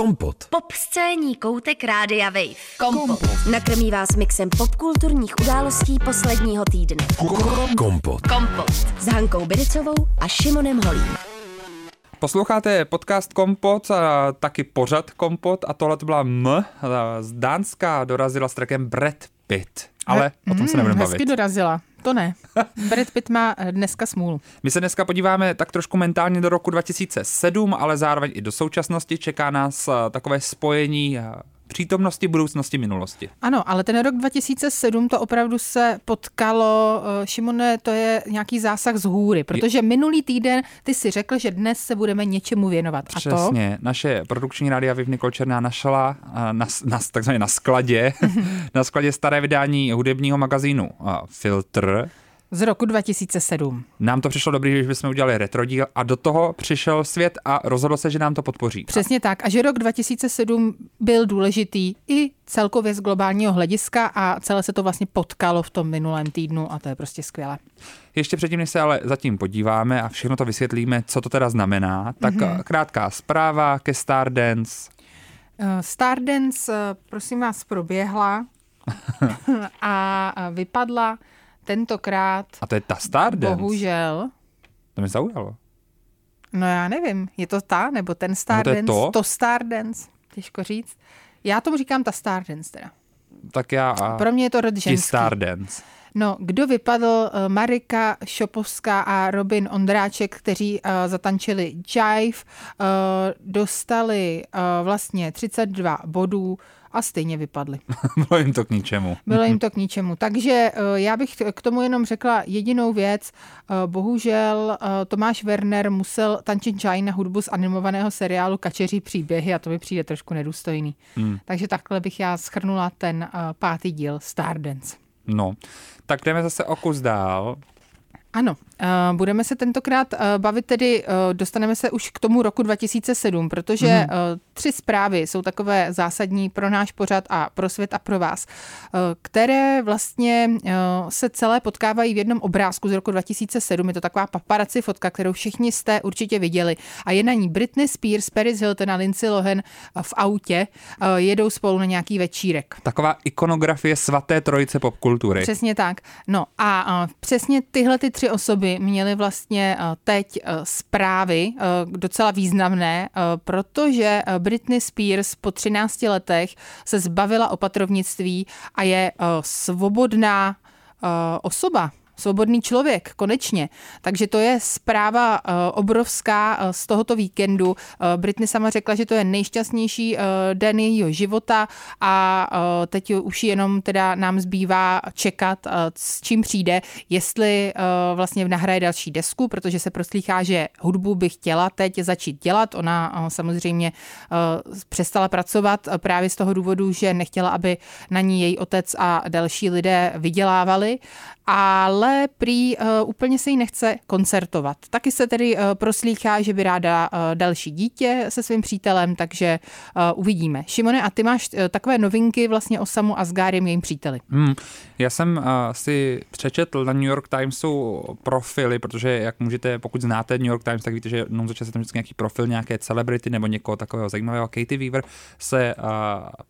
Kompot. Pop scéní koutek Rádia Wave. Kompot. Nakrmí vás mixem popkulturních událostí posledního týdne. Kompot. Kompot. S Hankou Bidicovou a Šimonem Holím. Posloucháte podcast Kompot, a taky pořad Kompot a tohle to byla M. Z Dánska dorazila s trackem Brad Pitt. Ale o tom se nebudeme Hezky bavit. dorazila. To ne. Brad Pitt má eh, dneska smůlu. My se dneska podíváme tak trošku mentálně do roku 2007, ale zároveň i do současnosti. Čeká nás eh, takové spojení eh, přítomnosti, budoucnosti, minulosti. Ano, ale ten rok 2007 to opravdu se potkalo, eh, Šimone, to je nějaký zásah z hůry, protože minulý týden ty si řekl, že dnes se budeme něčemu věnovat. A to? Přesně. Naše produkční rádia Viv Nicole Černá našla eh, na, na, takzvaně na skladě, na skladě staré vydání hudebního magazínu eh, Filtr. Z roku 2007. Nám to přišlo dobrý, že bychom udělali retro díl a do toho přišel svět a rozhodl se, že nám to podpoří. Přesně tak. A že rok 2007 byl důležitý i celkově z globálního hlediska a celé se to vlastně potkalo v tom minulém týdnu a to je prostě skvělé. Ještě předtím, než se ale zatím podíváme a všechno to vysvětlíme, co to teda znamená, tak mm-hmm. krátká zpráva ke Stardance. Eh, Stardance, eh, prosím vás, proběhla a vypadla tentokrát A to je ta Stardance. bohužel. To mě zaujalo. No já nevím, je to ta nebo ten to je Stardance? to? to Stardance, těžko říct. Já tomu říkám ta Stardance teda. Tak já a Pro mě je to rod ženský. Stardance. No, kdo vypadl? Eh, Marika Šopovská a Robin Ondráček, kteří uh, zatančili Jive, uh, dostali uh, vlastně 32 bodů a stejně vypadli. Bylo jim to k ničemu. Bylo jim to k ničemu. Takže eh, já bych k tomu jenom řekla jedinou věc. Eh, Bohužel eh, Tomáš Werner musel tančit Jai na hudbu z animovaného seriálu Kačeří příběhy a to mi přijde trošku nedůstojný. Hmm. Takže takhle bych já schrnula ten pátý díl Stardance. No, tak jdeme zase o kus dál. Ano, eh, budeme se tentokrát eh, bavit tedy, eh, dostaneme se už k tomu roku 2007, protože Mhm. tři zprávy jsou takové zásadní pro náš pořad a pro svět a pro vás, které vlastně se celé potkávají v jednom obrázku z roku 2007. Je to taková paparazzi fotka, kterou všichni jste určitě viděli a je na ní Britney Spears, Paris Hilton a Lindsay Lohan v autě, jedou spolu na nějaký večírek. Taková ikonografie svaté trojice popkultury. Přesně tak. No a a přesně tyhle ty tři osoby měly vlastně a, teď a, zprávy a, docela významné, protože Britney Spears po 13 letech se zbavila opatrovnictví a je svobodná osoba. Svobodný člověk, konečně. Takže to je zpráva uh, obrovská uh, z tohoto víkendu. Uh, Britney sama řekla, že to je nejšťastnější den jejího života a teď už jenom teda nám zbývá čekat, s čím přijde, jestli vlastně nahraje další desku, protože se proslýchá, že hudbu by chtěla teď začít dělat. Ona samozřejmě přestala pracovat právě z toho důvodu, že nechtěla, aby na ní její otec a další lidé vydělávali, ale prý uh, úplně se jí nechce koncertovat. Taky se tedy uh, proslýchá, že by ráda uh, další dítě se svým přítelem, takže uvidíme. Šimone, a ty máš takové novinky vlastně o Samu Asgariem, jejím příteli. Hmm. Já jsem si přečetl na New York Timesu profily, protože jak můžete, pokud znáte New York Times, tak víte, že jednou za tam vždycky nějaký profil nějaké celebrity nebo někoho takového zajímavého. Katie Weaver se uh,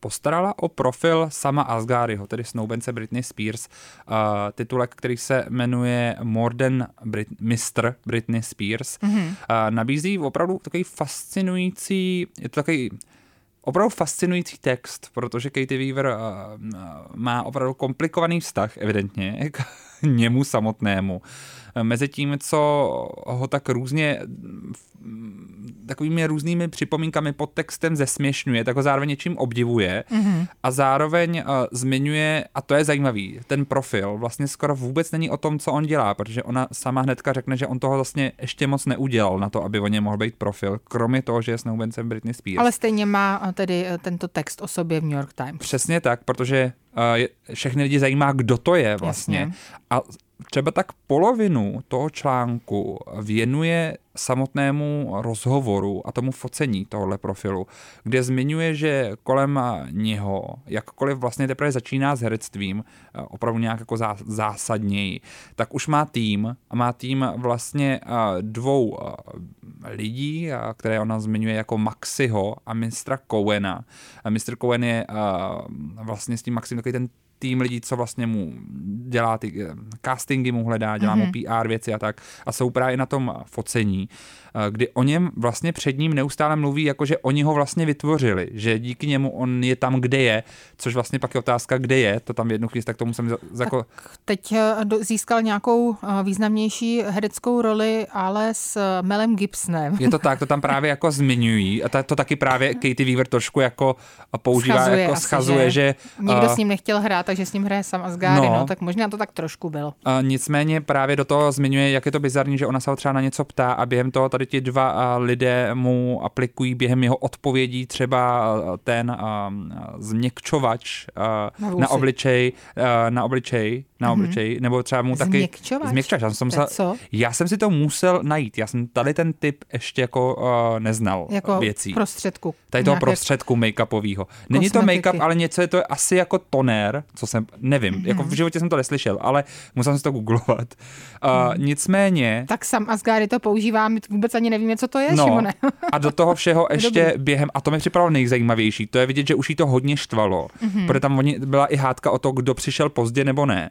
postarala o profil sama Asgariho, tedy snoubence Britney Spears, uh, titulek, který se jmenuje More Than Brit- Mr. Britney Spears. Mm-hmm. Uh, nabízí opravdu takový fascinující, je to takový opravdu fascinující text, protože Katie Weaver uh, má opravdu komplikovaný vztah, evidentně, k němu samotnému. Mezi tím, co ho tak různě takovými různými připomínkami pod textem zesměšňuje, tak ho zároveň něčím obdivuje mm-hmm. a zároveň uh, zmiňuje, a to je zajímavý, ten profil vlastně skoro vůbec není o tom, co on dělá, protože ona sama hnedka řekne, že on toho vlastně ještě moc neudělal na to, aby o něm mohl být profil, kromě toho, že je snoubencem Britney Spears. Ale stejně má uh, tedy uh, tento text o sobě v New York Times. Přesně tak, protože všechny lidi zajímá, kdo to je vlastně. Jasně. A třeba tak polovinu toho článku věnuje samotnému rozhovoru a tomu focení tohohle profilu, kde zmiňuje, že kolem něho, jakkoliv vlastně teprve začíná s herectvím, eh, opravdu nějak jako zásadněji, tak už má tým a má tým vlastně eh, dvou eh, lidí, které ona zmiňuje jako Maxiho a mistra Cowena. A Mr. Cowen je vlastně s tím Maxim takový ten tým lidí, co vlastně mu dělá ty eh, castingy, mu hledá, dělá mm-hmm. mu mhm. PR věci a tak. A jsou právě na tom focení. Eh, kdy o něm vlastně před ním neustále mluví, jako že oni ho vlastně vytvořili, že díky němu on je tam, kde je, což vlastně pak je otázka, kde je, to tam v jednu chvíli, tak tomu jsem za, jako... Teď eh, získal nějakou významnější hereckou roli, ale s Melem Gibsonem. Je to tak, to tam právě jako zmiňují a to taky právě Katie Weaver trošku jako používá, schazuje jako asi, schazuje, že... že někdo uh, s ním nechtěl hrát, takže s ním hraje sam Asgari, no, no, tak možná to tak trošku bylo. Uh, nicméně právě do toho zmiňuje, jak je to bizarní, že ona se ho třeba na něco ptá a během toho tady ti dva lidé mu aplikují během jeho odpovědí třeba ten změkčovač na, na obličej, na obličej, na mm-hmm. obličej, nebo třeba mu taky... Změkčovač? Změkčovač. Já jsem, se, co? já jsem si to musel najít. Já jsem tady ten typ ještě jako uh, neznal jako věcí. prostředku. Tady toho prostředku make-upového. Není to make-up, ale něco je to asi jako toner, co jsem, nevím, mm-hmm. jako v životě jsem to neslyšel, ale musel jsem si to googlovat. Uh, mm. Nicméně... Tak sam Asgari to používá, my vůbec ani nevíme, co to je, no, Šimone. a do toho všeho ještě Dobrý. během, a to mi připadalo nejzajímavější, to je vidět, že už jí to hodně štvalo, mm-hmm. protože tam byla i hádka o to, kdo přišel pozdě nebo ne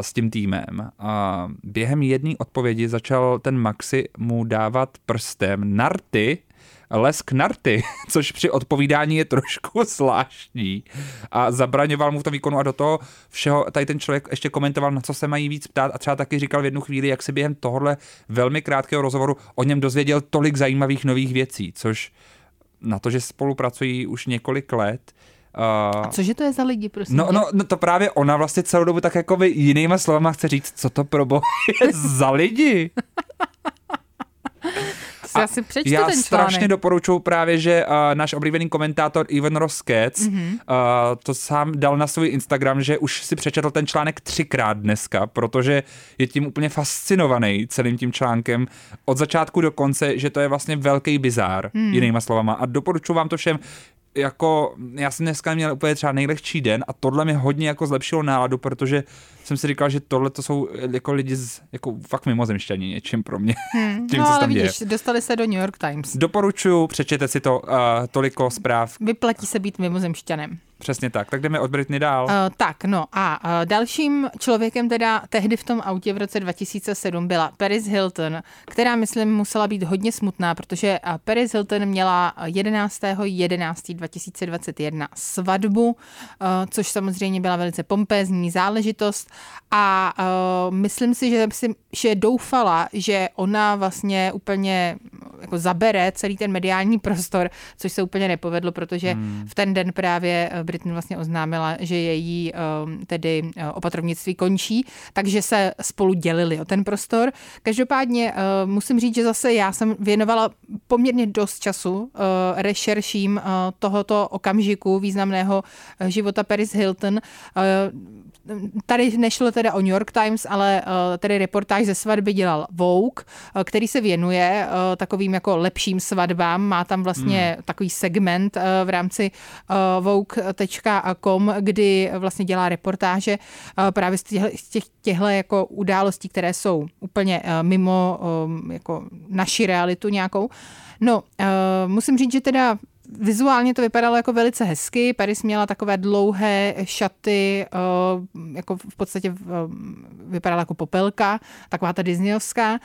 s tím týmem. A během jedné odpovědi začal ten Maxi mu dávat prstem narty, lesk narty, což při odpovídání je trošku zvláštní. A zabraňoval mu to výkonu a do toho všeho tady ten člověk ještě komentoval, na co se mají víc ptát a třeba taky říkal v jednu chvíli, jak se během tohohle velmi krátkého rozhovoru o něm dozvěděl tolik zajímavých nových věcí, což na to, že spolupracují už několik let, Uh, a cože to je za lidi, prosím? No, no, no to právě ona vlastně celou dobu tak jako jinýma slovama chce říct, co to pro boha je za lidi. si asi přečtu já ten strašně doporučuji právě, že uh, náš oblíbený komentátor Ivan Roskec mm-hmm. uh, to sám dal na svůj Instagram, že už si přečetl ten článek třikrát dneska, protože je tím úplně fascinovaný celým tím článkem od začátku do konce, že to je vlastně velký bizár, mm. jinýma slovama. A doporučuji vám to všem, jako, já jsem dneska měl úplně třeba nejlehčí den a tohle mi hodně jako zlepšilo náladu, protože jsem si říkal, že tohle to jsou jako lidi z, jako fakt mimozemšťaní něčím pro mě. Hmm. Tím, no, co ale tam vidíš, děje. dostali se do New York Times. Doporučuju, přečtěte si to uh, toliko zpráv. Vyplatí se být mimozemšťanem. Přesně tak. Tak jdeme od Britney dál. Uh, tak, no a uh, dalším člověkem teda tehdy v tom autě v roce 2007 byla Paris Hilton, která myslím musela být hodně smutná, protože uh, Paris Hilton měla 11.11.2021 svatbu, uh, což samozřejmě byla velice pompézní záležitost a uh, myslím si, že, si, že doufala, že ona vlastně úplně jako zabere celý ten mediální prostor, což se úplně nepovedlo, protože hmm. v ten den právě Britney vlastně oznámila, že její um, tedy uh, opatrovnictví končí, takže se spolu dělili o ten prostor. Každopádně uh, musím říct, že zase já jsem věnovala poměrně dost času rešerším tohoto okamžiku významného života Paris Hilton tady nešlo teda o New York Times, ale uh, tady reportáž ze svatby dělal Vogue, uh, který se věnuje uh, takovým jako lepším svatbám. Má tam vlastně hmm. takový segment v rámci Vogue.com, kdy vlastně dělá reportáže právě z těch, těchto jako událostí, které jsou úplně mimo jako naši realitu nějakou. No, musím říct, že teda Vizuálně to vypadalo jako velice hezky. Paris měla takové dlouhé šaty, eh, jako v podstatě eh, vypadala jako popelka, taková ta disneyovská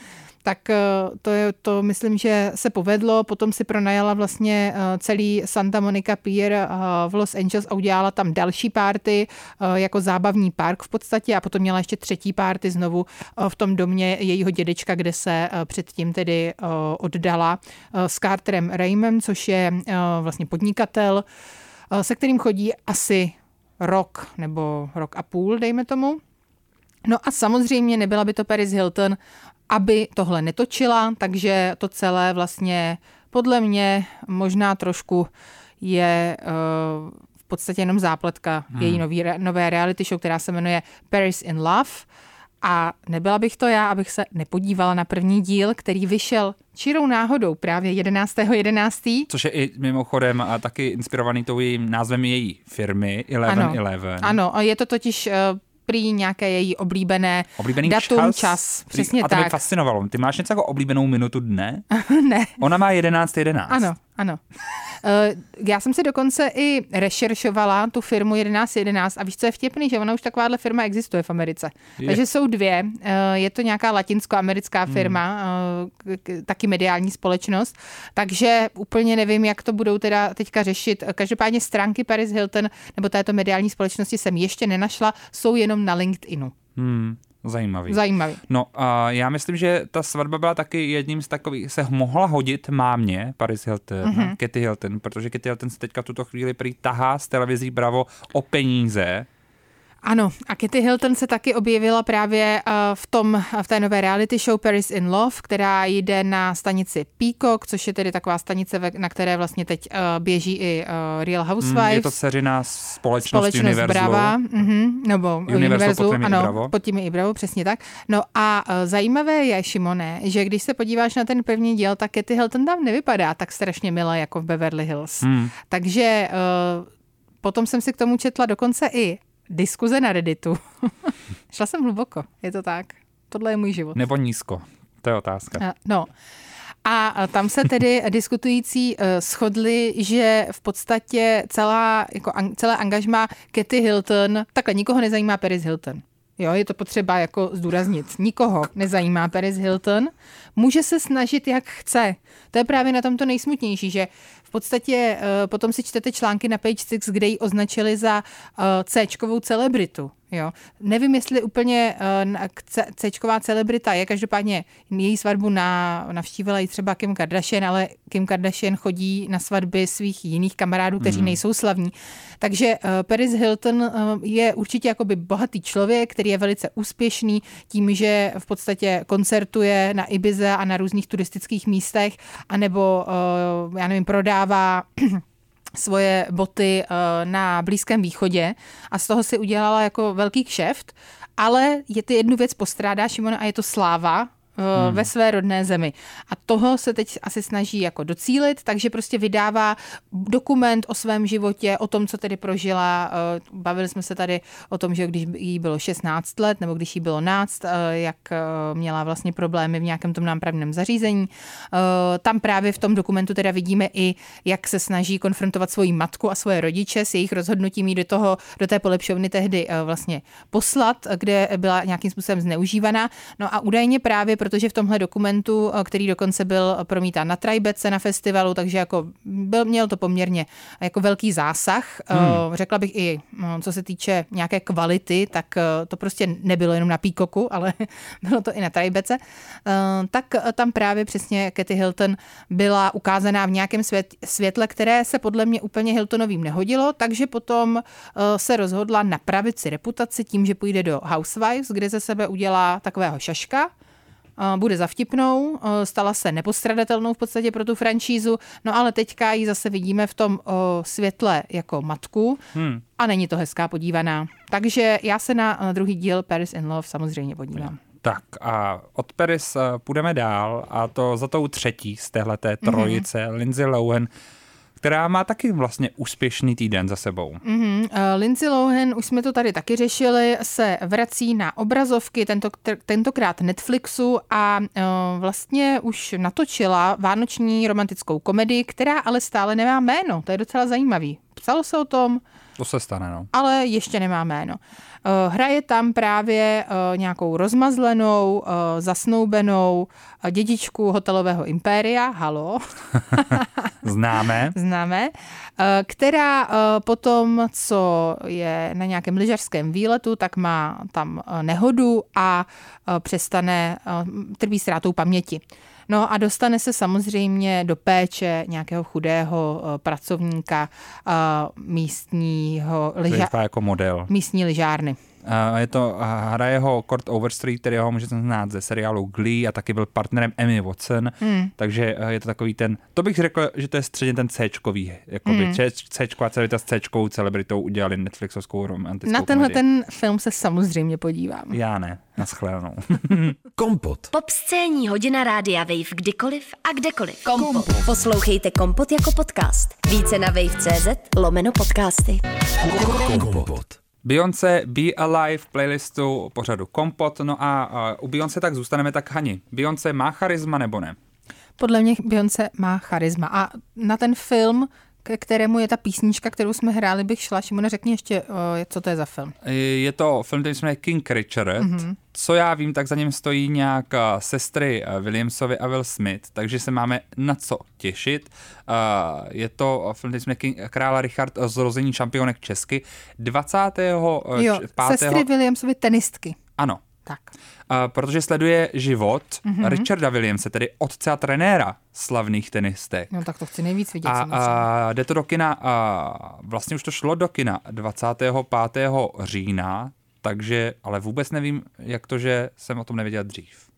tak eh, to, je, to myslím, že se povedlo. Potom si pronajala vlastně eh, celý Santa Monica Pier eh, v Los Angeles a udělala tam další párty jako zábavní park v podstatě a potom měla ještě třetí párty znovu v tom domě jejího dědečka, kde se předtím tedy oddala s Carterem Raymond, což je vlastně podnikatel, se kterým chodí asi rok nebo rok a půl, dejme tomu. No a samozřejmě nebyla by to Paris Hilton aby tohle netočila, takže to celé vlastně podle mě možná trošku je uh, v podstatě jenom zápletka hmm. její nový, nové reality show, která se jmenuje Paris in Love. A nebyla bych to já, abych se nepodívala na první díl, který vyšel čirou náhodou právě 11.11. 11. Což je i mimochodem a taky inspirovaný tou jejím názvem její firmy Eleven Ano. Eleven. Ano, a je to totiž uh, prý nějaké její oblíbené Oblíbený datum, čas. čas. Přesně a to mě tak. fascinovalo. Ty máš něco jako oblíbenou minutu dne? ne, Ona má 11.11. 11. ano, ano. Eh, Já jsem si dokonce i rešeršovala tu firmu 1111 a víš, co je vtipný, že ona už takováhle firma existuje v Americe. Je. Takže jsou dvě. Eh, Je to nějaká latinsko-americká Hmm. firma, k- taky mediální společnost, takže úplně nevím, jak to budou teda teďka řešit. Každopádně stránky Paris Hilton nebo této mediální společnosti jsem ještě nenašla, jsou jenom na LinkedInu. Hmm, zajímavý. Zajímavý. No a já myslím, že ta svatba byla taky jedním z takových, se mohla hodit mámě Paris Hilton, Mhm. mm-hmm. Katy Hilton, protože Katy Hilton se teďka tuto chvíli prý tahá z televizí Bravo o peníze. Ano, a Kitty Hilton se taky objevila právě eh, v, tom, v té nové reality show Paris in Love, která jde na stanici Peacock, což je tedy taková stanice, na které vlastně teď eh, běží i eh, Real Housewives. je to dceřina společnost, Společnost Universal. Brava, mhm, nebo Universal, Universal, pod tím je i ano, Bravo. pod tím je i Bravo, přesně tak. No a zajímavé je, Šimone, že když se podíváš na ten první díl, tak Kitty Hilton tam nevypadá tak strašně milé jako v Beverly Hills. Hmm. Takže potom jsem si k tomu četla dokonce i diskuze na Redditu. Šla jsem hluboko, je to tak. Tohle je můj život. Nebo nízko. To je otázka. A, No. A tam se tedy diskutující eh, shodli, že v podstatě celá, jako, an- celé angažma Katy Hilton, takhle nikoho nezajímá Paris Hilton. Jo, je to potřeba jako zdůraznit. Nikoho nezajímá Paris Hilton. Může se snažit, jak chce. To je právě na tom to nejsmutnější, že v podstatě eh, potom si čtete články na Page Six, kde ji označili za uh, C-čkovou celebritu. Jo. Nevím, jestli úplně uh, C-čková celebrita je, každopádně její svatbu na, navštívila i třeba Kim Kardashian, ale Kim Kardashian chodí na svatby svých jiných kamarádů, kteří mm. nejsou slavní. Takže uh, Paris Hilton uh, je určitě jakoby bohatý člověk, který je velice úspěšný tím, že v podstatě koncertuje na Ibize a na různých turistických místech, anebo, uh, já nevím, prodává svoje boty eh, na Blízkém východě a z toho si udělala jako velký kšeft, ale je ty jednu věc postrádá Šimona a je to sláva Hmm. ve své rodné zemi. A toho se teď asi snaží jako docílit, takže prostě vydává dokument o svém životě, o tom, co tedy prožila. Eh, Bavili jsme se tady o tom, že když jí bylo 16 let, nebo když jí bylo náct, eh, jak eh, měla vlastně problémy v nějakém tom nápravném zařízení. Tam právě v tom dokumentu teda vidíme i, jak se snaží konfrontovat svoji matku a svoje rodiče s jejich rozhodnutím jít do, toho, do té polepšovny tehdy eh, vlastně poslat, kde byla nějakým způsobem zneužívaná. No a údajně právě, protože v tomhle dokumentu, eh, který dokonce byl promítán na Trajbece na festivalu, takže jako byl, měl to poměrně jako velký zásah. Hmm. Řekla bych i, no, co se týče nějaké kvality, tak eh, to prostě nebylo jenom na Píkoku, ale bylo to i na Trajbece. Eh, Tak eh, tam právě přesně Katy Hilton byla ukázaná v nějakém svět, světle, které se podle mě úplně Hiltonovým nehodilo, takže potom eh, se rozhodla napravit si reputaci tím, že půjde do Housewives, kde ze sebe udělá takového šaška, eh, bude za vtipnou, eh, stala se nepostradatelnou v podstatě pro tu franšízu, no ale teďka ji zase vidíme v tom eh, světle jako matku Hmm. a není to hezká podívaná. Takže já se na eh, druhý díl Paris in Love samozřejmě podívám. Tak a od Paris eh, půjdeme dál a to za tou třetí z téhleté trojice, mm-hmm. Lindsay Lohan, která má taky vlastně úspěšný týden za sebou. Mm-hmm. Uh, Lindsay Lohan, už jsme to tady taky řešili, se vrací na obrazovky, tento, tentokrát Netflixu a uh, vlastně už natočila vánoční romantickou komedii, která ale stále nemá jméno. To je docela zajímavý. Psalo se o tom, To se stane, no. ale ještě nemá jméno. Uh, hraje tam právě uh, nějakou rozmazlenou, uh, zasnoubenou dědičku hotelového impéria, halo, Známe. známe, eh, která eh, potom, co je na nějakém lyžařském výletu, tak má tam eh, nehodu a eh, přestane, eh, trpí ztrátou paměti. No a dostane se samozřejmě do péče nějakého chudého eh, pracovníka eh, místního lyža- jako model. místní lyžárny. A je to, a hraje ho Kurt Overstreet, který ho můžete znát ze seriálu Glee a taky byl partnerem Emmy Watson, hmm. takže eh, je to takový ten, to bych řekl, že to je středně ten C-čkový, jakoby hmm. C-čková celita s C-čkovou celebritou udělali Netflixovskou romantickou Na tenhle komedii. ten film se samozřejmě podívám. Já ne, naschledanou. Kompot. Pop scéní hodina rádia Wave kdykoliv a kdekoliv. Kompot. Poslouchejte Kompot jako podcast. Více na wave.cz lomeno podcasty. Kompot. Beyoncé Be Alive playlistu pořadu Kompot, no a, u Beyoncé tak zůstaneme tak Hani. Beyoncé má charisma nebo ne? Podle mě Beyoncé má charisma a na ten film, ke kterému je ta písnička, kterou jsme hráli, bych šla. Šimone, řekni ještě, o, co to je za film. Je to film, který se jmenuje King Richard. Mm-hmm. Co já vím, tak za ním stojí nějak eh, sestry eh, Williamsovi a Will Smith, takže se máme na co těšit. Eh, Je to film, který se jmenuje King, Krála Richard zrození šampionek Česky. 20. Jo, 5. sestry Williamsovy tenistky. Ano, Tak. a protože sleduje život mm-hmm. Richarda Williamse, tedy otce a trenéra slavných tenistek. No tak to chci nejvíc vidět. A, a jde to do kina, a vlastně už to šlo do kina 25. října, takže, ale vůbec nevím, jak to, že jsem o tom nevěděl dřív.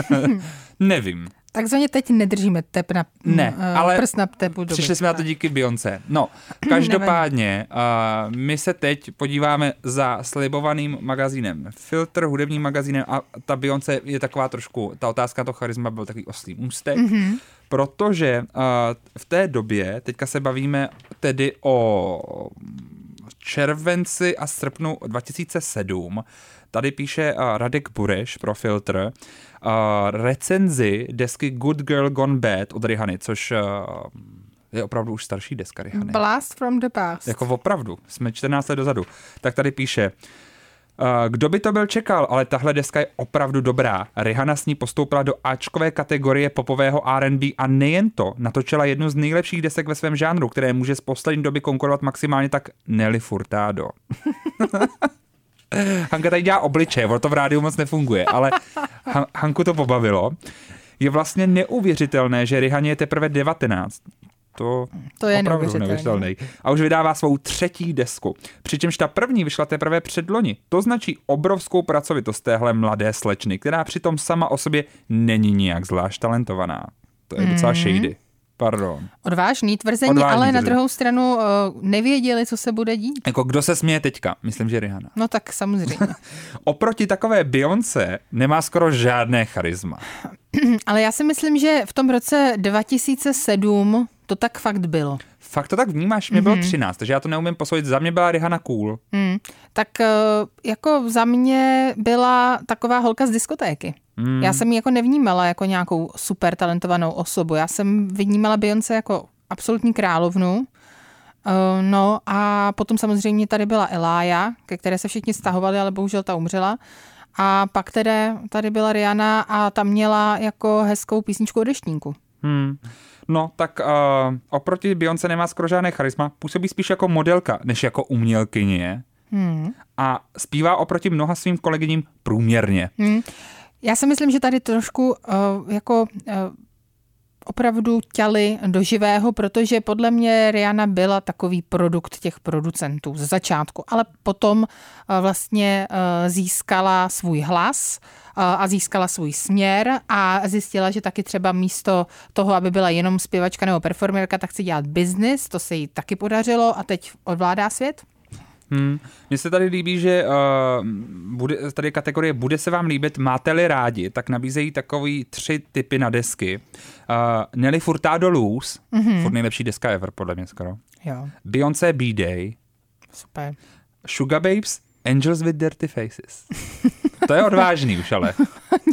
nevím. Takzvaně teď nedržíme tep na, Ne, eh, ale prst na tepu doby. Přišli jsme na to díky Beyoncé. No, každopádně, uh, my se teď podíváme za slibovaným magazínem Filter, hudebním magazínem a ta Beyoncé je taková trošku, ta otázka to charisma byl takový oslý můstek, mm-hmm. protože uh, v té době, teďka se bavíme tedy o červenci a srpnu 2007, Tady píše Radek Bureš pro Filtr recenzi desky Good Girl Gone Bad od Rihany, což je opravdu už starší deska Rihany. Blast from the past. Jako opravdu, jsme 14 let dozadu. Tak tady píše, kdo by to byl čekal, ale tahle deska je opravdu dobrá. Rihanna s ní postoupila do Ačkové kategorie popového R&B a nejen to, natočila jednu z nejlepších desek ve svém žánru, které může z poslední doby konkurovat maximálně tak Nelly Furtado. Hanka tady dělá obličeje, ono to v rádiu moc nefunguje, ale Han- Hanku to pobavilo. Je vlastně neuvěřitelné, že Rihaně je teprve 19. To, To je opravdu neuvěřitelné. neuvěřitelný. A už vydává svou třetí desku. Přičemž ta první vyšla teprve předloni. To značí obrovskou pracovitost téhle mladé slečny, která přitom sama o sobě není nijak zvlášť talentovaná. To je docela Mhm. shady. Pardon. Odvážný tvrzení, Odvážný ale na tvrzení. druhou stranu uh, nevěděli, co se bude dít. Jako kdo se směje teďka? Myslím, že Rihanna. No tak samozřejmě. Oproti takové Beyoncé nemá skoro žádné charisma. ale já si myslím, že v tom roce 2007 to tak fakt bylo. Fakt to tak vnímáš? Mě bylo 13, takže já to neumím posoudit. Za mě byla Rihanna cool. Hmm. Tak eh, jako za mě byla taková holka z diskotéky. Hmm. Já jsem ji jako nevnímala jako nějakou super talentovanou osobu. Já jsem vnímala Beyoncé jako absolutní královnu. Eh, No a potom samozřejmě tady byla Elája, ke které se všichni stahovali, ale bohužel ta umřela. A pak tedy tady byla Rihanna a ta měla jako hezkou písničku o deštníku. Hmm. No, tak uh, oproti Beyoncé nemá skoro žádné charisma. Působí spíš jako modelka, než jako umělkyně. Hmm. A zpívá oproti mnoha svým kolegyním průměrně. Hmm. Já si myslím, že tady trošku uh, jako uh, opravdu ťali do živého, protože podle mě Rihanna byla takový produkt těch producentů z začátku, ale potom uh, vlastně získala svůj hlas a získala svůj směr a zjistila, že taky třeba místo toho, aby byla jenom zpěvačka nebo performerka, tak chce dělat biznis, to se jí taky podařilo a teď ovládá svět. Hmm. Mně se tady líbí, že uh, bude, tady kategorie Bude se vám líbit, máte-li rádi, tak nabízejí takový tři typy na desky. Uh, Nelly Furtado Loose, mm-hmm. furt nejlepší deska ever, podle mě skoro. Jo, Beyoncé B-Day, super. Sugar Babes, Angels with Dirty Faces. To je odvážný už ale.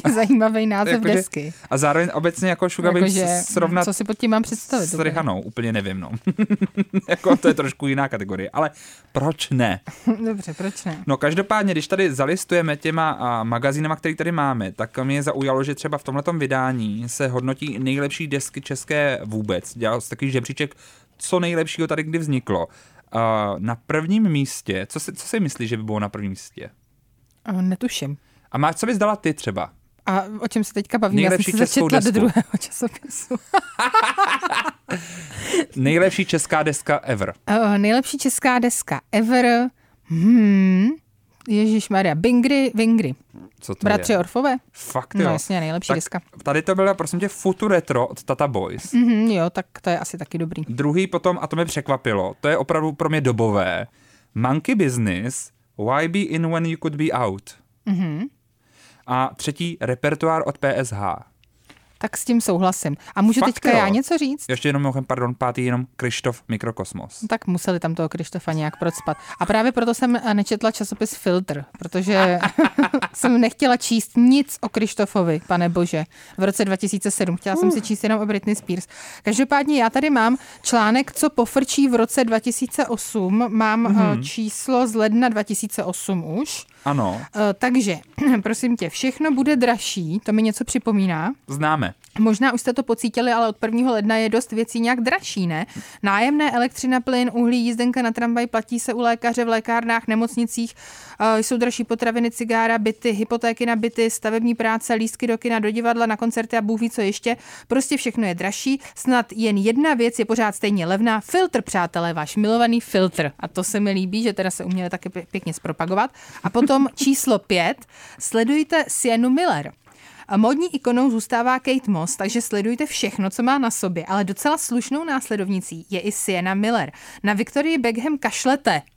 Zajímavý název Jakože- desky. A zároveň obecně jako Sugar Babes Jakože, srovnat co si pod tím mám představit? s úplně? Rihanou, úplně nevím, no. jako to je trošku jiná kategorie, ale proč ne? Dobře, proč ne? No každopádně, když tady zalistujeme těma a, magazínama, který tady máme, tak mě zaujalo, že třeba v tomhletom vydání se hodnotí nejlepší desky české vůbec. Dělal se takový žebříček, co nejlepšího tady kdy vzniklo. A na prvním místě, co si, co si myslíš, že by bylo na prvním místě? Netuším. A má, co bys dala ty třeba? A o čem se teďka bavíme? Já jsem českou začetla do desku. druhého časopisu. Nejlepší česká deska ever. O, nejlepší česká deska ever. Hmm, Ježíš Maria, Bingry, Vingry. Co to Bratři je? Orfové? Fakt No jo. jasně, nejlepší tak deska. Tady to bylo, prosím tě, Futu Retro od Tata Boys. Mhm, jo, tak to je asi taky dobrý. Druhý potom, a to mě překvapilo, to je opravdu pro mě dobové, Monkey Business, Why Be In When You Could Be Out. Mhm. A třetí, repertoár od PSH. Tak s tím souhlasím. A můžu Fakt teďka jo. já něco říct? Ještě jenom, pardon, pátý jenom Krištof Mikrokosmos. No Tak museli tam toho Krištofa nějak procpat. A právě proto jsem eh, nečetla časopis Filtr, protože jsem nechtěla číst nic o Krištofovi, pane bože, v roce 2007. Chtěla jsem si číst jenom o Britney Spears. Každopádně já tady mám článek, co pofrčí v roce 2008. Mám mm-hmm. číslo z ledna 2008 už. Ano, Eh, Takže, prosím tě, všechno bude dražší, to mi něco připomíná. známe. Možná už jste to pocítili, ale od 1. ledna je dost věcí nějak dražší, ne? Nájemné, elektřina, plyn, uhlí, jízdenka na tramvaj, platí se u lékaře v lékárnách, nemocnicích, eh, jsou dražší potraviny, cigára, byty, hypotéky na byty, stavební práce, lístky do kina, do divadla, na koncerty a Bůh ví co ještě. Prostě všechno je dražší, snad jen jedna věc je pořád stejně levná. Filtr, přátelé, váš milovaný filtr. A to se mi líbí, že teda se uměli taky pě- pěkně zpropagovat. A potom číslo pět, sledujte Sienu Miller. A modní ikonou zůstává Kate Moss, takže sledujte všechno, co má na sobě, ale docela slušnou následovnicí je i Sienna Miller. Na Victorii Beckham kašlete.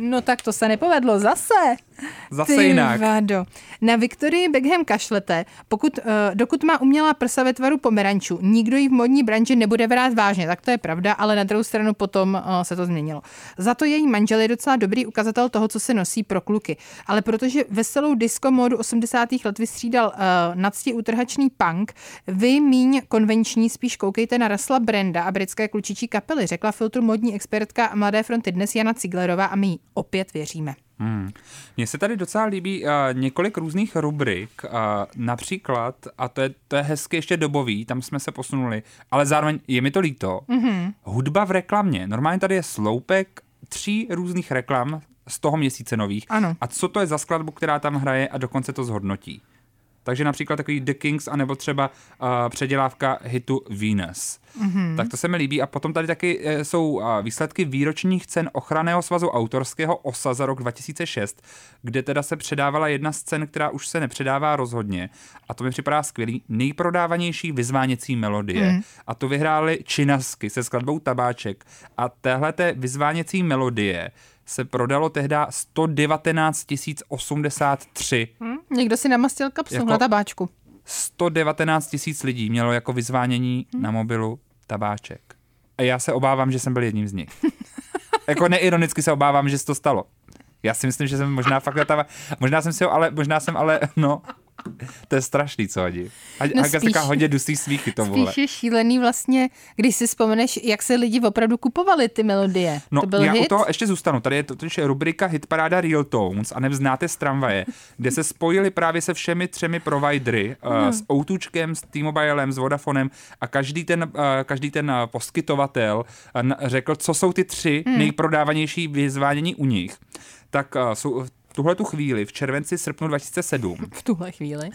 No tak to se nepovedlo zase. Zase Ty jinak. Vado. Na Victorii Beckham kašlete, pokud, uh, dokud má umělá prsa ve tvaru pomerančů, nikdo ji v modní branži nebude brát vážně, tak to je pravda, ale na druhou stranu potom uh, se to změnilo. Za to její manžel je docela dobrý ukazatel toho, co se nosí pro kluky. Ale protože veselou disco módu 80. let vystřídal uh, nadsti utrhačný punk, vy míň konvenční spíš koukejte na Rasla Brenda a britské klučičí kapely, řekla filtru modní expertka Mladé fronty dnes Jana Ciglerová a my jí opět věříme. Hmm. Mně se tady docela líbí uh, několik různých rubrik, uh, například, a to je, to je hezky ještě dobový, tam jsme se posunuli, ale zároveň je mi to líto, mm-hmm. hudba v reklamě. Normálně tady je sloupek tří různých reklam z toho měsíce nových. Ano. A co to je za skladbu, která tam hraje a dokonce to zhodnotí. Takže například takový The Kings, anebo třeba uh, předělávka hitu Venus. Mm-hmm. Tak to se mi líbí. A potom tady taky e, jsou uh, výsledky výročních cen ochranného svazu autorského OSA za rok 2006, kde teda se předávala jedna z cen, která už se nepředává rozhodně. A to mi připadá skvělý. Nejprodávanější vyzváněcí melodie. Mm. A to vyhráli Činasky se skladbou Tabáček. A téhle té vyzváněcí melodie se prodalo tehdy 119 083. Hm? Někdo si namastil kapsu Jako- na tabáčku. 119 tisíc lidí mělo jako vyzvánění na mobilu tabáček. A já se obávám, že jsem byl jedním z nich. jako neironicky se obávám, že se to stalo. Já si myslím, že jsem možná fakt taba... Možná jsem si ho, ale možná jsem ale, no, to je strašný, co hodí. A No spíš- říká hodně dusí smíchy to vole. Spíš je šílený vlastně, když si vzpomeneš, jak se lidi opravdu kupovali ty melodie. No, to byl já hit. u toho ještě zůstanu. Tady je totiž rubrika Hitparáda Real Tones a neznáte z tramvaje, kde se spojili právě se všemi třemi providery, Hmm. uh, s Outučkem, s T-Mobilem, s Vodafonem a každý ten, uh, každý ten uh, poskytovatel uh, řekl, co jsou ty tři Hmm. nejprodávanější vyzvánění u nich. Tak uh, jsou tuhle tu chvíli, v červenci, srpnu 2007, V tuhle chvíli. uh,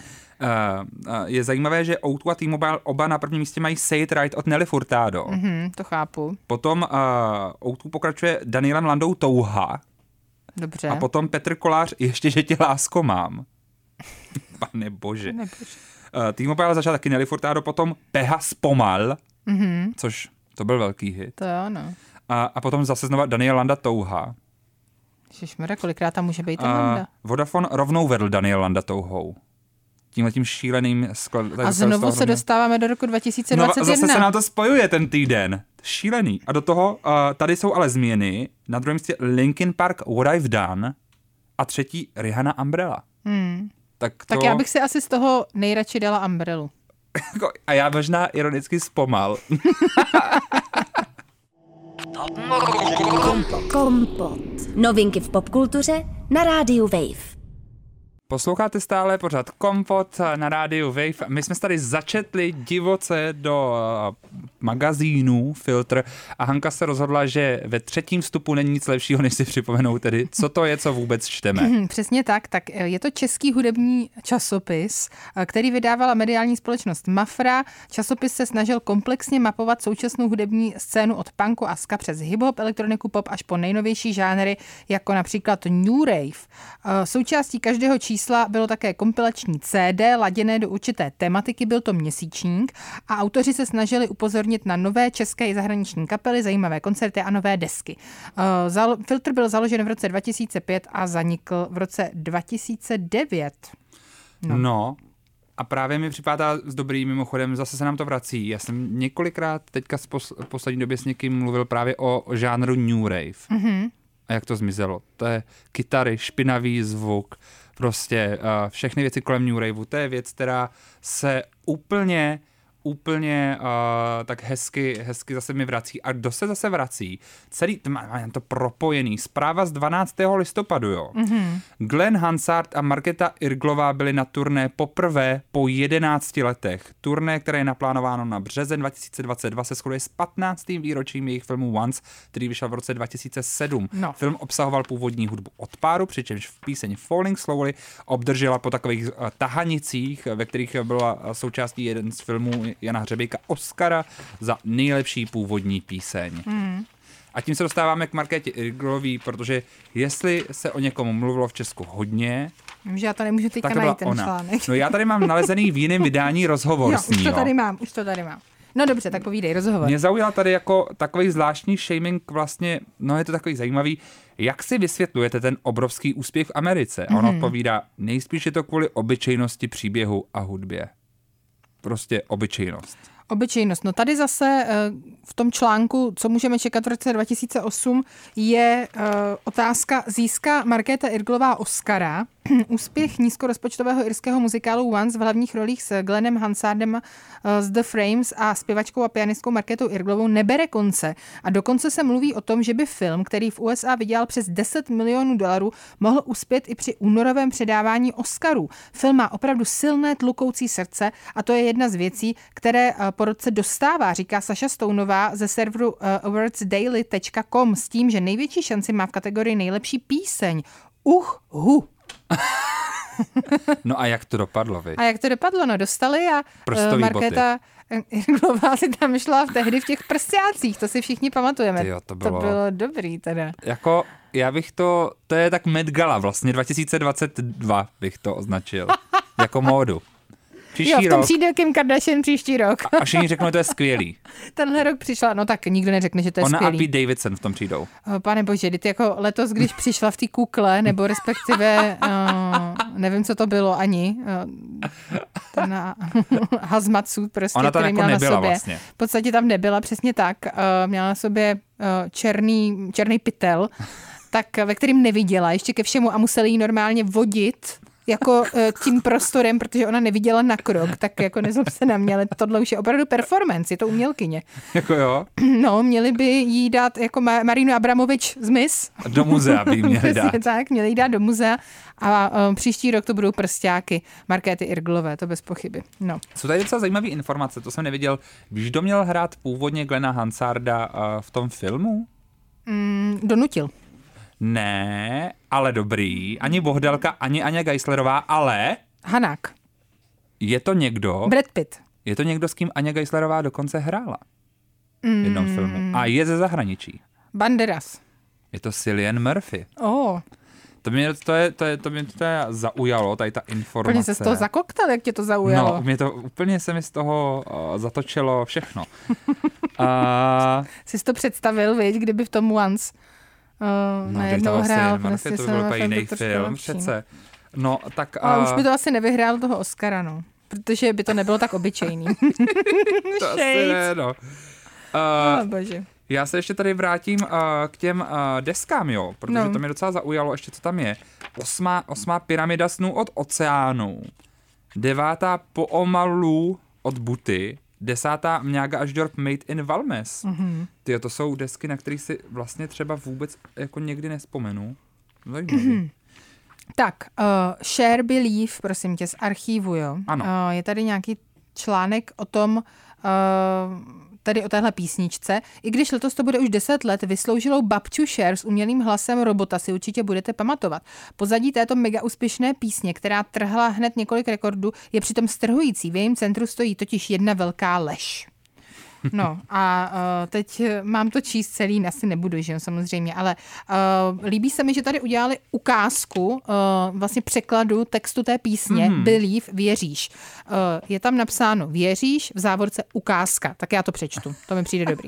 uh, je zajímavé, že Outu a T-Mobile oba na prvním místě mají Say It Right od Nelly Furtado. Hm, to chápu. Potom uh, Outu pokračuje Danielem Landou Touha, Dobře. a potom Petr Kolář, ještě, že tě lásko mám. Pane bože. Nebože. Uh, T-Mobile začal taky Nelly Furtado, potom Peha Spomal, Mhm, což to byl velký hit. to jo, no. A, a potom zase znova Daniel Landa Touha. Ježišmarja, kolikrát tam může být ten Landa? Vodafone rovnou vedl Daniel Landa Touhou. Tímhle tím šíleným sklad... A znovu se dostáváme do roku No, 2021. zase se nám to spojuje ten týden. Šílený. A do toho, uh, tady jsou ale změny. Na druhém místě Linkin Park What I've Done a třetí Rihanna Umbrella. Hmm. Tak, to... Tak já bych si asi z toho nejradši dala Umbrellu. Jako, a já možná ironicky zpomal. Kompot. Novinky v popkultuře na rádiu Wave. Posloucháte stále pořád Kompot na rádiu Wave. My jsme tady začetli divoce do uh, magazínu Filtr a Hanka se rozhodla, že ve třetím vstupu není nic lepšího, než si připomenout tedy, co to je, co vůbec čteme. Přesně tak, tak eh, je to český hudební časopis, eh, který vydávala mediální společnost Mafra. Časopis se snažil komplexně mapovat současnou hudební scénu od punku a ska přes hip-hop, elektroniku, pop až po nejnovější žánry, jako například New Rave. Eh, Součástí každého čísla bylo také kompilační CD, laděné do určité tematiky, byl to měsíčník a autoři se snažili upozornit na nové české i zahraniční kapely, zajímavé koncerty a nové desky. Eh, Filtr byl založen v roce 2005 a zanikl v roce 2009. No. no. A právě mi připadá s dobrým mimochodem, zase se nám to vrací. Já jsem několikrát teďka z pos- poslední době s někým mluvil právě o žánru New Rave. Mm-hmm. A jak to zmizelo. To je kytary, špinavý zvuk, prostě uh, všechny věci kolem New Raveu. To je věc, která se úplně úplně uh, tak hezky, hezky zase mi vrací. A kdo se zase vrací? Celý, to má, má to propojený. Zpráva z 12. listopadu, jo. Mm-hmm. Glenn Hansard a Marketa Irglová byli na turné poprvé po 11 letech. Turné, které je naplánováno na březen 2022, se shoduje s 15. výročím jejich filmu Once, který vyšel v roce 2007. No. Film obsahoval původní hudbu od páru, přičemž v píseň Falling Slowly obdržela po takových uh, tahanicích, ve kterých byla uh, součástí jeden z filmů Jana Hřebejka Oscara za nejlepší původní píseň. Mm. A tím se dostáváme k Markétě Irglový, protože jestli se o někom mluvilo v Česku hodně, že já to nemůžu teďka tak to najít ten ona. článek. No já tady mám nalezený v jiném vydání rozhovor jo, s ní. už to jo. tady mám, už to tady mám. No dobře, tak povídej, rozhovor. Mě zaujal tady jako takový zvláštní shaming vlastně, no je to takový zajímavý, jak si vysvětlujete ten obrovský úspěch v Americe? A on Mhm. odpovídá, nejspíš je to kvůli obyčejnosti příběhu a hudbě. Prostě obyčejnost. Obyčejnost. No tady zase eh, v tom článku, co můžeme čekat v roce 2008, je eh, otázka, získá Markéta Irglová Oscara. Úspěch nízkorozpočtového irského muzikálu Once v hlavních rolích s Glennem Hansardem eh, z The Frames a zpěvačkou a pianistkou Markétou Irglovou nebere konce. A dokonce se mluví o tom, že by film, který v USA vydělal přes 10 milionů dolarů, mohl uspět i při únorovém předávání Oscarů. Film má opravdu silné tlukoucí srdce a to je jedna z věcí, které eh, po roce dostává, říká Saša Stounová ze serveru eh, awardsdaily.com s tím, že největší šanci má v kategorii nejlepší píseň. Uh, hu. No a jak to dopadlo, vy? A jak to dopadlo? No dostali a Prstový eh, Markéta Irglová si tam šla v tehdy v těch prstácích, to si všichni pamatujeme. Tyjo, to to bylo- bylo dobrý teda. Jako, já bych to, to je tak Met Gala vlastně, 2022 bych to označil. jako módu. Příští Jo, v tom rok. přijde Kim Kardashian příští rok. A všichni řeknou, že to je skvělý. Tenhle rok přišla, no tak nikdo neřekne, že to je Ona a skvělý. Pete Davidson v tom přijdou. Oh, Pane bože, ty jako letos, když přišla v té kukle, nebo respektive, uh, nevím, co to bylo ani, uh, ten hazmat suit prostě, Ona tam který jako měla nebyla na sobě. vlastně. V podstatě tam nebyla, přesně tak. Uh, měla na sobě uh, černý, černý pytel, tak ve kterým neviděla ještě ke všemu a museli ji normálně vodit jako eh, tím prostorem, protože ona neviděla na krok, tak jako nezlob se na mě, ale tohle už je opravdu performance, je to umělkyně. Jako jo, No, měli by jí dát jako Ma- Marinu Abramovič z MIS. do muzea by jí měli dát. Tak, měli jí dát do muzea a um, příští rok to budou prstáky Markéty Irglové, to bez pochyby. No. Jsou tady docela zajímavé informace, to jsem neviděl. Víš, kdo měl hrát původně Glena Hansarda uh, v tom filmu? Mm, donutil. Ne, ale dobrý. Ani Bohdelka, ani Aně Geislerová, ale Hanák. je to někdo, Brad Pitt. je to někdo, s kým Aně Geislerová dokonce hrála v jednom filmu. A je ze zahraničí. Banderas. Je to Cillian Murphy. Oh, To mě to, je, to, je, to mě to je zaujalo, tady ta informace. úplně se z toho zakoktal, jak tě to zaujalo. No, mě to úplně se mi z toho uh, zatočilo všechno. uh, Jsi to představil, viď, kdyby v tom Once uh, no, najednou hrál. Murphy, to by byl úplně jiný film, přece. No, tak... Ale už uh, by to asi nevyhrál toho Oscara, no. Protože by to nebylo tak obyčejný. to asi ne, no. oh, Uh, bože. já se ještě tady vrátím uh, k těm uh, deskám, jo, protože No. to mě docela zaujalo, ještě co tam je. Osmá, osmá pyramida snů od oceánu, devátá Poomalu od Buty, desátá Mňága až Dorp Made in Valmes. Mhm. Mm-hmm. Ty, to jsou desky, na které si vlastně třeba vůbec jako někdy nespomenu. Zajímavý. Mhm. Tak, uh, Share Believe, prosím tě, z archivu, jo. Ano. Uh, je tady nějaký článek o tom, uh, tady o téhle písničce. I když letos to bude už 10 let, vysloužilou Babču Share s umělým hlasem robota si určitě budete pamatovat. Pozadí této mega úspěšné písně, která trhla hned několik rekordů, je přitom strhující. V jejím centru stojí totiž jedna velká lež. No a uh, teď mám to číst celý, asi nebudu, že jo, samozřejmě, ale uh, líbí se mi, že tady udělali ukázku uh, vlastně překladu textu té písně mm. Believe, věříš. Uh, je tam napsáno věříš, v závorce ukázka, tak já to přečtu, to mi přijde dobrý.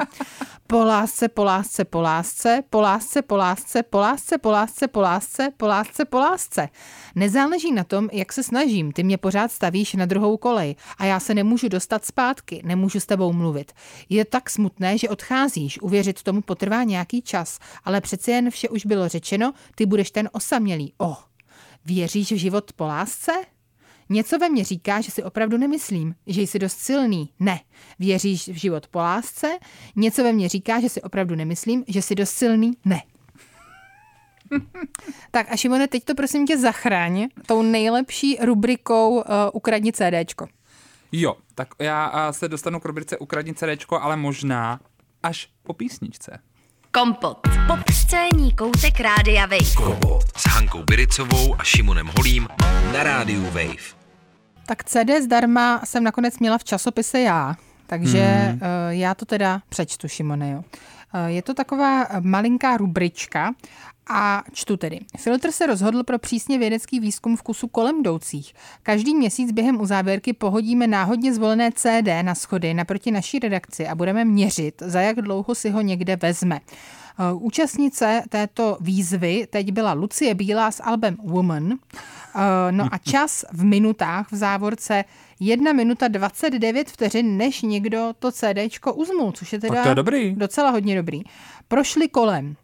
Po lásce, po lásce, po lásce, po lásce, po lásce, po lásce, po lásce, po lásce, po lásce, po lásce. Nezáleží na tom, jak se snažím, ty mě pořád stavíš na druhou kolej a já se nemůžu dostat zpátky, nemůžu s tebou mluvit. Je tak smutné, že odcházíš, uvěřit tomu potrvá nějaký čas, ale přece jen vše už bylo řečeno, ty budeš ten osamělý. Oh, věříš v život po lásce? Něco ve mně říká, že si opravdu nemyslím, že jsi dost silný. Ne. Věříš v život po lásce? Něco ve mně říká, že si opravdu nemyslím, že jsi dost silný. Ne. tak a Šimone, teď to prosím tě zachraň tou nejlepší rubrikou uh, Ukradni CDčko. Jo, tak já se dostanu k rubrice Ukradni CDčko, ale možná až po písničce. Kompot. Pop scéní koutek Rádia Wave. Kompot s Hankou Biricovou a Šimonem Holím na rádiu Wave. Tak CD zdarma jsem nakonec měla v časopise já, takže hmm. uh, já to teda přečtu, Šimone. Jo. Uh, je to taková malinká rubrička a čtu tedy. Filtr se rozhodl pro přísně vědecký výzkum vkusu kolem jdoucích. Každý měsíc během uzávěrky pohodíme náhodně zvolené CD na schody naproti naší redakci a budeme měřit, za jak dlouho si ho někde vezme. Uh, účastnice této výzvy teď byla Lucie Bílá s albem Woman. Uh, no a čas v minutách v závorce 1 minuta 29 vteřin, než někdo to CDčko uzmul, což je teda to je dobrý. docela hodně dobrý. Prošli kolem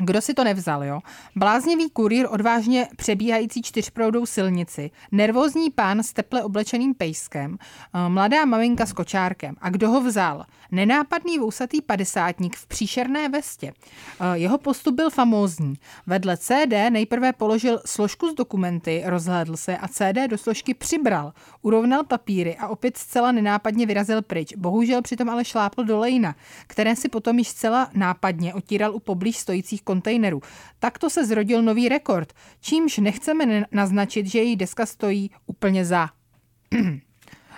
kdo si to nevzal, jo? Bláznivý kurýr odvážně přebíhající čtyřproudou silnici, nervózní pán s teple oblečeným pejskem, eh, mladá maminka s kočárkem. A kdo ho vzal? Nenápadný vousatý padesátník v příšerné vestě. Eh, jeho postup byl famózní. Vedle CD nejprve položil složku s dokumenty, rozhlédl se a CD do složky přibral, urovnal papíry a opět zcela nenápadně vyrazil pryč. Bohužel přitom ale šlápl do lejna, které si potom již zcela nápadně otíral u poblíž stojících kontejnerů. Takto se zrodil nový rekord, čímž nechceme naznačit, že její deska stojí úplně za.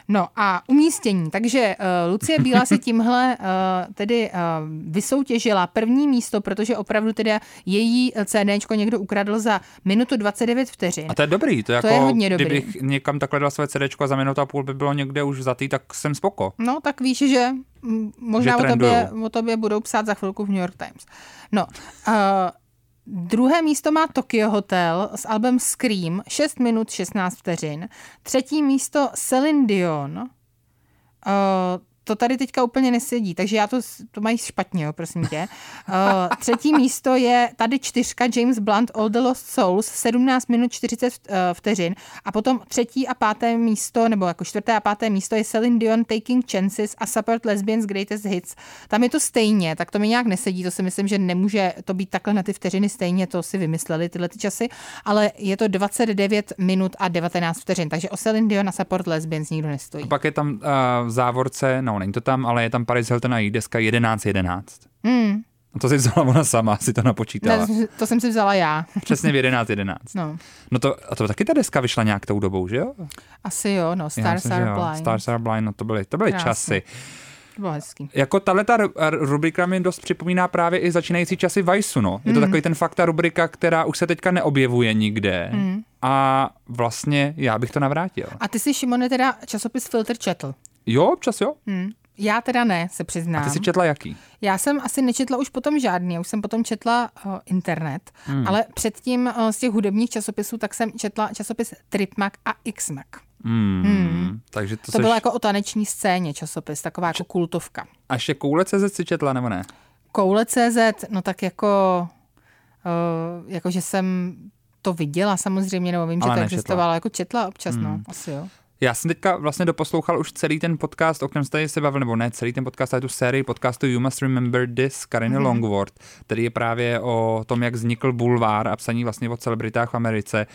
No a umístění. Takže uh, Lucie Bílá se tímhle uh, tedy uh, vysoutěžila první místo, protože opravdu teda její CDčko někdo ukradl za minutu 29 vteřin. A to je dobrý. To, je to jako, je hodně dobrý. Kdybych někam takhle dal své CDčko a za minutu a půl by bylo někde už zatý, tak jsem spoko. No, tak víš, že mm, možná Že o, tobě, o tobě budou psát za chvilku v New York Times. No, uh, Druhé místo má Tokyo Hotel s albem Scream, 6 minut 16 vteřin. Třetí místo Celine Dion. To tady teďka úplně nesedí, takže já to, to mají špatně, jo, prosím tě. Uh, třetí místo je tady čtyřka James Blunt All the Lost Souls, 17 minut 40 uh, vteřin. A potom třetí a páté místo, nebo jako čtvrté a páté místo je Celine Dion Taking Chances a Support Lesbians Greatest Hits. Tam je to stejně, tak to mi nějak nesedí, to si myslím, že nemůže to být takhle na ty vteřiny stejně, to si vymysleli tyhle ty časy, ale je to 29 minut a 19 vteřin, takže o Celine Dion a Support Lesbians nikdo nestojí. A pak je tam uh, v závorce, no není to tam, ale je tam Paris Hilton a její deska 11.11. Hmm. A to si vzala ona sama, si to napočítala. Ne, to jsem si vzala já. Přesně v 11.11. No, No to, a to taky ta deska vyšla nějak tou dobou, že jo? asi jo, no, Stars myslím, Are jo. Blind. Stars Are Blind, no to byly, to byly Krásně. časy. To bylo hezký. Jako tahle ta rubrika mi dost připomíná právě i začínající časy Vajsu, no. Je to Hmm. takový ten fakta rubrika, která už se teďka neobjevuje nikde. Hmm. A vlastně já bych to navrátil. A ty si, Šimone, teda časopis Filter četl. Jo, občas jo. Hm. Já teda ne, se A přiznám. ty si četla jaký? Já jsem asi nečetla už potom žádný, já už jsem potom četla uh, internet, hmm. ale předtím uh, z těch hudebních časopisů tak jsem četla časopis Tripmac a Xmac. Hmm. Hmm. Takže to, To seš... bylo jako o taneční scéně časopis, taková jako kultovka. A ještě koule CZ si četla, nebo ne? Koule.cz, no tak jako, uh, jako že jsem to viděla samozřejmě, nebo vím, Ale že to nečetla. existovalo, jako četla občas, no, Hmm. asi jo. Já jsem teďka vlastně doposlouchal už celý ten podcast, o kterém jste tady se bavil, nebo ne celý ten podcast, ale tu sérii podcastu You Must Remember This, Kariny mm-hmm. Longworth, který je právě o tom, jak vznikl bulvár a psaní vlastně o celebritách v Americe.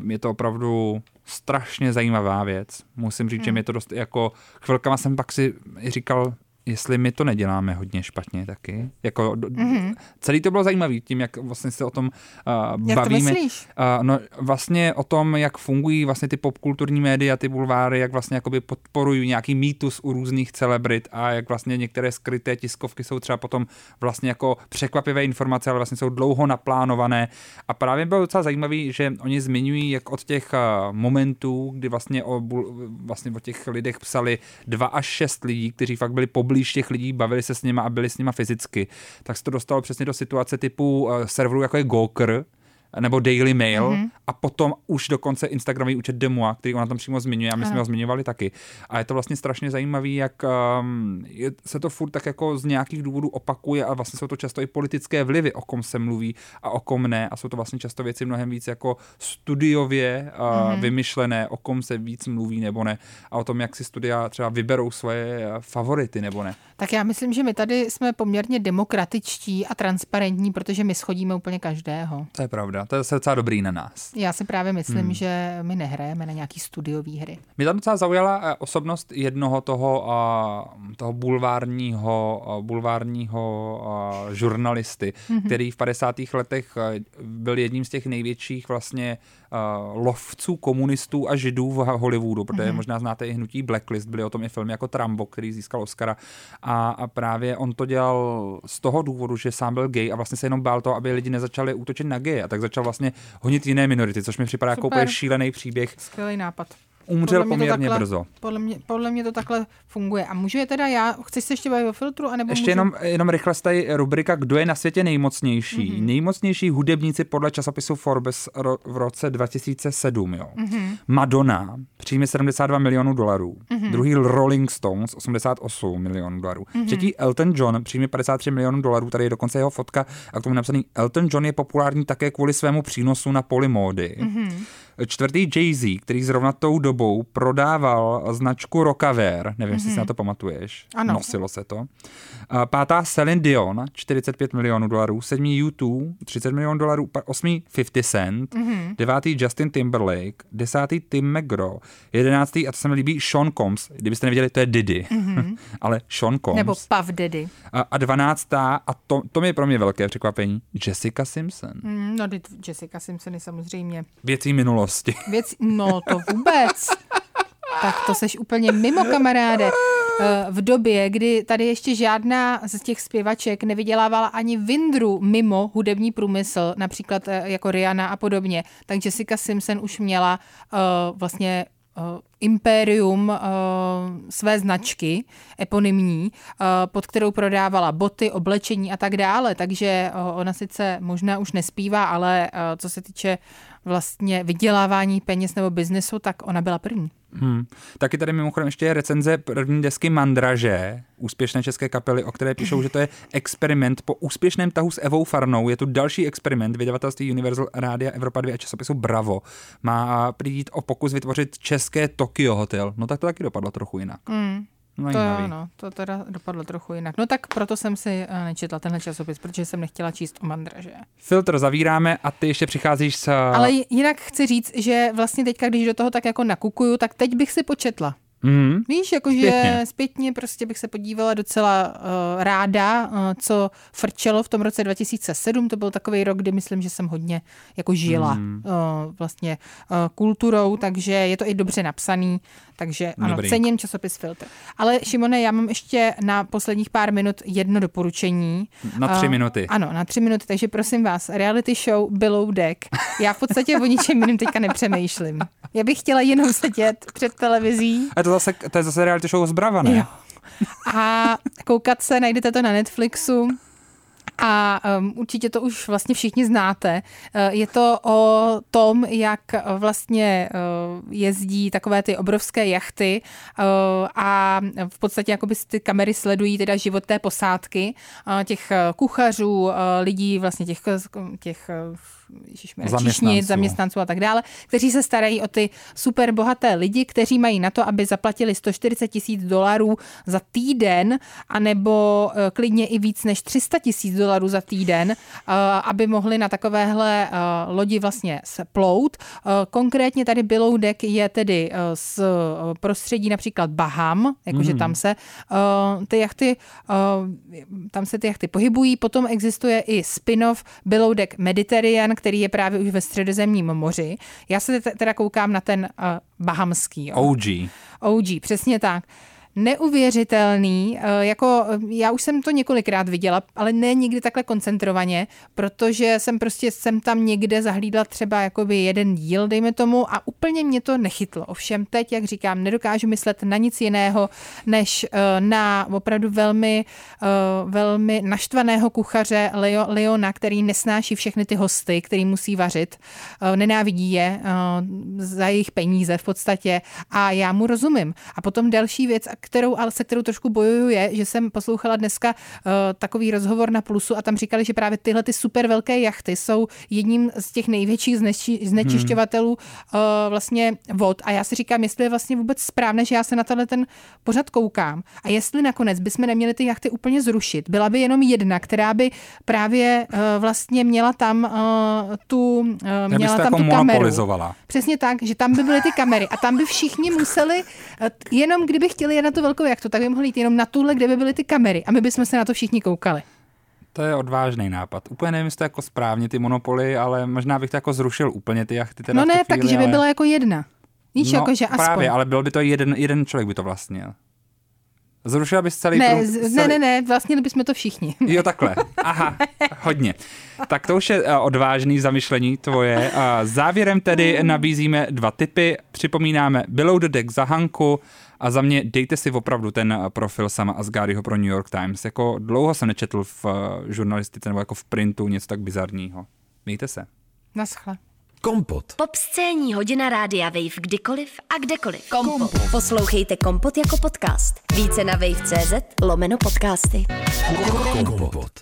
Uh, je to opravdu strašně zajímavá věc. Musím říct, mm. že Hmm. mě to dost jako chvilkama jsem pak si říkal, jestli my to neděláme hodně špatně taky. Jako, mm-hmm. Celý to bylo zajímavý tím, jak vlastně se o tom uh, Jak to bavíme. myslíš? Uh, no vlastně o tom, jak fungují vlastně ty popkulturní média, ty bulváry, jak vlastně jakoby podporují nějaký mýtus u různých celebrit a jak vlastně některé skryté tiskovky jsou třeba potom vlastně jako překvapivé informace, ale vlastně jsou dlouho naplánované. A právě bylo docela zajímavý, že oni zmiňují, jak od těch uh, momentů, kdy vlastně o, vlastně o těch lidech psali dva až šest lidí, kteří fakt byli poblíž těch lidí, bavili se s nima a byli s nima fyzicky, tak se to dostalo přesně do situace typu uh, serveru jako je Gawker, nebo Daily Mail mm-hmm. a potom už dokonce Instagramový účet Demua, který ona tam přímo zmiňuje a my jsme ho zmiňovali taky. A je to vlastně strašně zajímavý, jak um, je, se to furt tak jako z nějakých důvodů opakuje a vlastně jsou to často i politické vlivy, o kom se mluví a o kom ne a jsou to vlastně často věci mnohem víc jako studiově uh, mm-hmm. vymyšlené, o kom se víc mluví nebo ne a o tom, jak si studia třeba vyberou svoje uh, favority nebo ne. Tak já myslím, že my tady jsme poměrně demokratičtí a transparentní, protože my schodíme úplně každého. To je pravda, to je zase docela dobrý na nás. Já si právě myslím, hmm. že my nehrajeme na nějaký studiový hry. Mě tam docela zaujala eh, osobnost jednoho toho, uh, toho bulvárního, uh, bulvárního uh, žurnalisty, mm-hmm. který v 50. letech uh, byl jedním z těch největších vlastně uh, lovců komunistů a židů v Hollywoodu, protože mm-hmm. možná znáte i hnutí Blacklist, byly o tom i filmy jako Trambo, který získal Oscara a, a právě on to dělal z toho důvodu, že sám byl gay a vlastně se jenom bál toho, aby lidi nezačali útočit na gay a tak začal vlastně honit jiné minority, což mi připadá jako Super. úplně šílený příběh. Skvělý nápad. Umřel Podle poměrně takhle- brzo. Podle mě, podle mě to takhle funguje. A můžu je teda já, chceš se ještě bavit o filtru? Anebo Ještě můžu... jenom, jenom rychle tady rubrika Kdo je na světě nejmocnější? Mm-hmm. Nejmocnější hudebníci podle časopisu Forbes ro, v roce 2007. Jo. Mm-hmm. Madonna, příjmy 72 milionů dolarů. Mm-hmm. Druhý Rolling Stones, 88 milionů dolarů. Mm-hmm. Třetí Elton John, příjmy 53 milionů dolarů. Tady je dokonce jeho fotka a k tomu napsaný Elton John je populární také kvůli svému přínosu na poli módy. Mm-hmm. Čtvrtý Jay-Z, který zrovna tou dobou prodával značku Rocawear, nevím, mm-hmm. jestli si na to pamatuješ. Ano. Nosilo se to. Pátá Celine Dion, 45 milionů dolarů. Sedmý U2, 30 milionů dolarů. Osmý 50 Cent. Mm-hmm. Devátý Justin Timberlake. Desátý Tim McGraw. Jedenáctý, a to se mi líbí, Sean Combs. Kdybyste neviděli, to je Diddy. Mm-hmm. Ale Sean Combs. Nebo Puff Daddy. A, a dvanáctá, a to, to mi je pro mě velké překvapení, Jessica Simpson. Mm, no, Jessica Simpson je samozřejmě Věcí minulosti. věc. No, to vůbec. Tak to seš úplně mimo, kamaráde. Eh, V době, kdy tady ještě žádná z těch zpěvaček nevydělávala ani vindru mimo hudební průmysl, například eh, jako Rihanna a podobně, tak Jessica Simpson už měla uh, vlastně uh, impérium uh, své značky eponymní, uh, pod kterou prodávala boty, oblečení a tak dále. Takže uh, ona sice možná už nespívá, ale uh, co se týče vlastně vydělávání peněz nebo biznesu, tak ona byla první. Hmm. Taky tady mimochodem ještě je recenze první desky Mandraže, úspěšné české kapely, o které píšou, že to je experiment po úspěšném tahu s Evou Farnou. Je tu další experiment vydavatelství Universal Rádia Evropa 2 a časopisu Bravo. Má přijít o pokus vytvořit české Tokyo Hotel. No tak to taky dopadlo trochu jinak. Mm. To, Zajímavý. jo, no, to teda dopadlo trochu jinak. No tak proto jsem si eh, nečetla tenhle časopis, protože jsem nechtěla číst o mandraže. Filtr zavíráme a ty ještě přicházíš s... Ale jinak chci říct, že vlastně teďka, když do toho tak jako nakukuju, tak teď bych si početla. Mm, Víš, jakože Zpětně. zpětně. prostě bych se podívala docela uh, ráda, uh, co frčelo v tom roce 2007. To byl takový rok, kdy myslím, že jsem hodně jako žila Hmm. uh, vlastně uh, kulturou, takže je to i dobře napsaný, takže ano, Dobrý. cením časopis Filtr. Ale Šimone, já mám ještě na posledních pár minut jedno doporučení. Na tři Uh, minuty. Ano, na tři minuty, takže prosím vás, reality show Below Deck. Já v podstatě o ničem jiném teďka nepřemýšlím. Já bych chtěla jenom sedět před televizí A to, zase, to je zase reality show z Brava, ne? Jo. A koukat se, najdete to na Netflixu. A um, určitě to už vlastně všichni znáte. Uh, je to o tom, jak vlastně uh, jezdí takové ty obrovské jachty uh, a v podstatě jakoby ty kamery sledují teda život té posádky, těch kuchařů, lidí, vlastně těch, těch číšnic, zaměstnanců a tak dále, kteří se starají o ty super bohaté lidi, kteří mají na to, aby zaplatili 140 tisíc dolarů za týden, anebo uh, klidně i víc než 300 tisíc dolarů za týden, uh, aby mohli na takovéhle uh, lodi vlastně splout. Uh, konkrétně tady Biloudek je tedy z prostředí například Baham, jakože mm. tam se ty jachty, tam se ty jachty pohybují. Potom existuje i spin-off Biloudek Mediterranean, který je právě už ve středozemním moři. Já se teda koukám na ten uh, bahamský. Jo. OG. OG, přesně tak neuvěřitelný, eh, jako eh, já už jsem to několikrát viděla, ale ne nikdy takhle koncentrovaně, protože jsem prostě jsem tam někde zahlídla třeba jakoby jeden díl, dejme tomu, a úplně mě to nechytlo. Ovšem teď, jak říkám, nedokážu myslet na nic jiného, než eh, na opravdu velmi, velmi naštvaného kuchaře Leo, Leona, který nesnáší všechny ty hosty, který musí vařit, nenávidí je za jejich peníze v podstatě a já mu rozumím. A potom další věc, kterou, ale se kterou trošku bojuju, je, že jsem poslouchala dneska uh, takový rozhovor na Plusu a tam říkali, že právě tyhle ty super velké jachty jsou jedním z těch největších zneči, znečišťovatelů uh, vlastně vod. A já si říkám, jestli je vlastně vůbec správné, že já se na tenhle ten pořad koukám. A jestli nakonec bychom neměli ty jachty úplně zrušit, byla by jenom jedna, která by právě uh, vlastně měla tam uh, tu, uh, měla tam jako tu kameru. Přesně tak, že tam by byly ty kamery a tam by všichni museli, uh, jenom kdyby chtěli jet na tu velkou jachtu, tak by mohli jít jenom na tuhle, kde by byly ty kamery a my bychom se na to všichni koukali. To je odvážný nápad. Úplně nevím, jestli to jako správně ty monopoly, ale možná bych to jako zrušil úplně ty jachty. Teda no ne, tak, že by byla jako jedna. Víš, no, jako, že aspoň. právě, ale byl by to jeden, jeden člověk by to vlastnil. Zrušila bys celý... Ne, prům, celý... ne, ne, ne, vlastně bychom to všichni. Jo, takhle. Aha, hodně. Tak to už je eh, odvážný zamyšlení tvoje. A závěrem tedy nabízíme dva typy. Připomínáme Below the Deck za Hanku a za mě dejte si opravdu ten eh, profil sama Asgardyho pro New York Times. Jako dlouho jsem nečetl v eh, žurnalistice nebo jako v printu něco tak bizarního. Mějte se. Naschle. Kompot. Pop scéní hodina rádia Wave kdykoliv a kdekoliv. Kompot. Kompot. Poslouchejte Kompot jako podcast. Více na wave.cz lomeno podcasty. Kompot.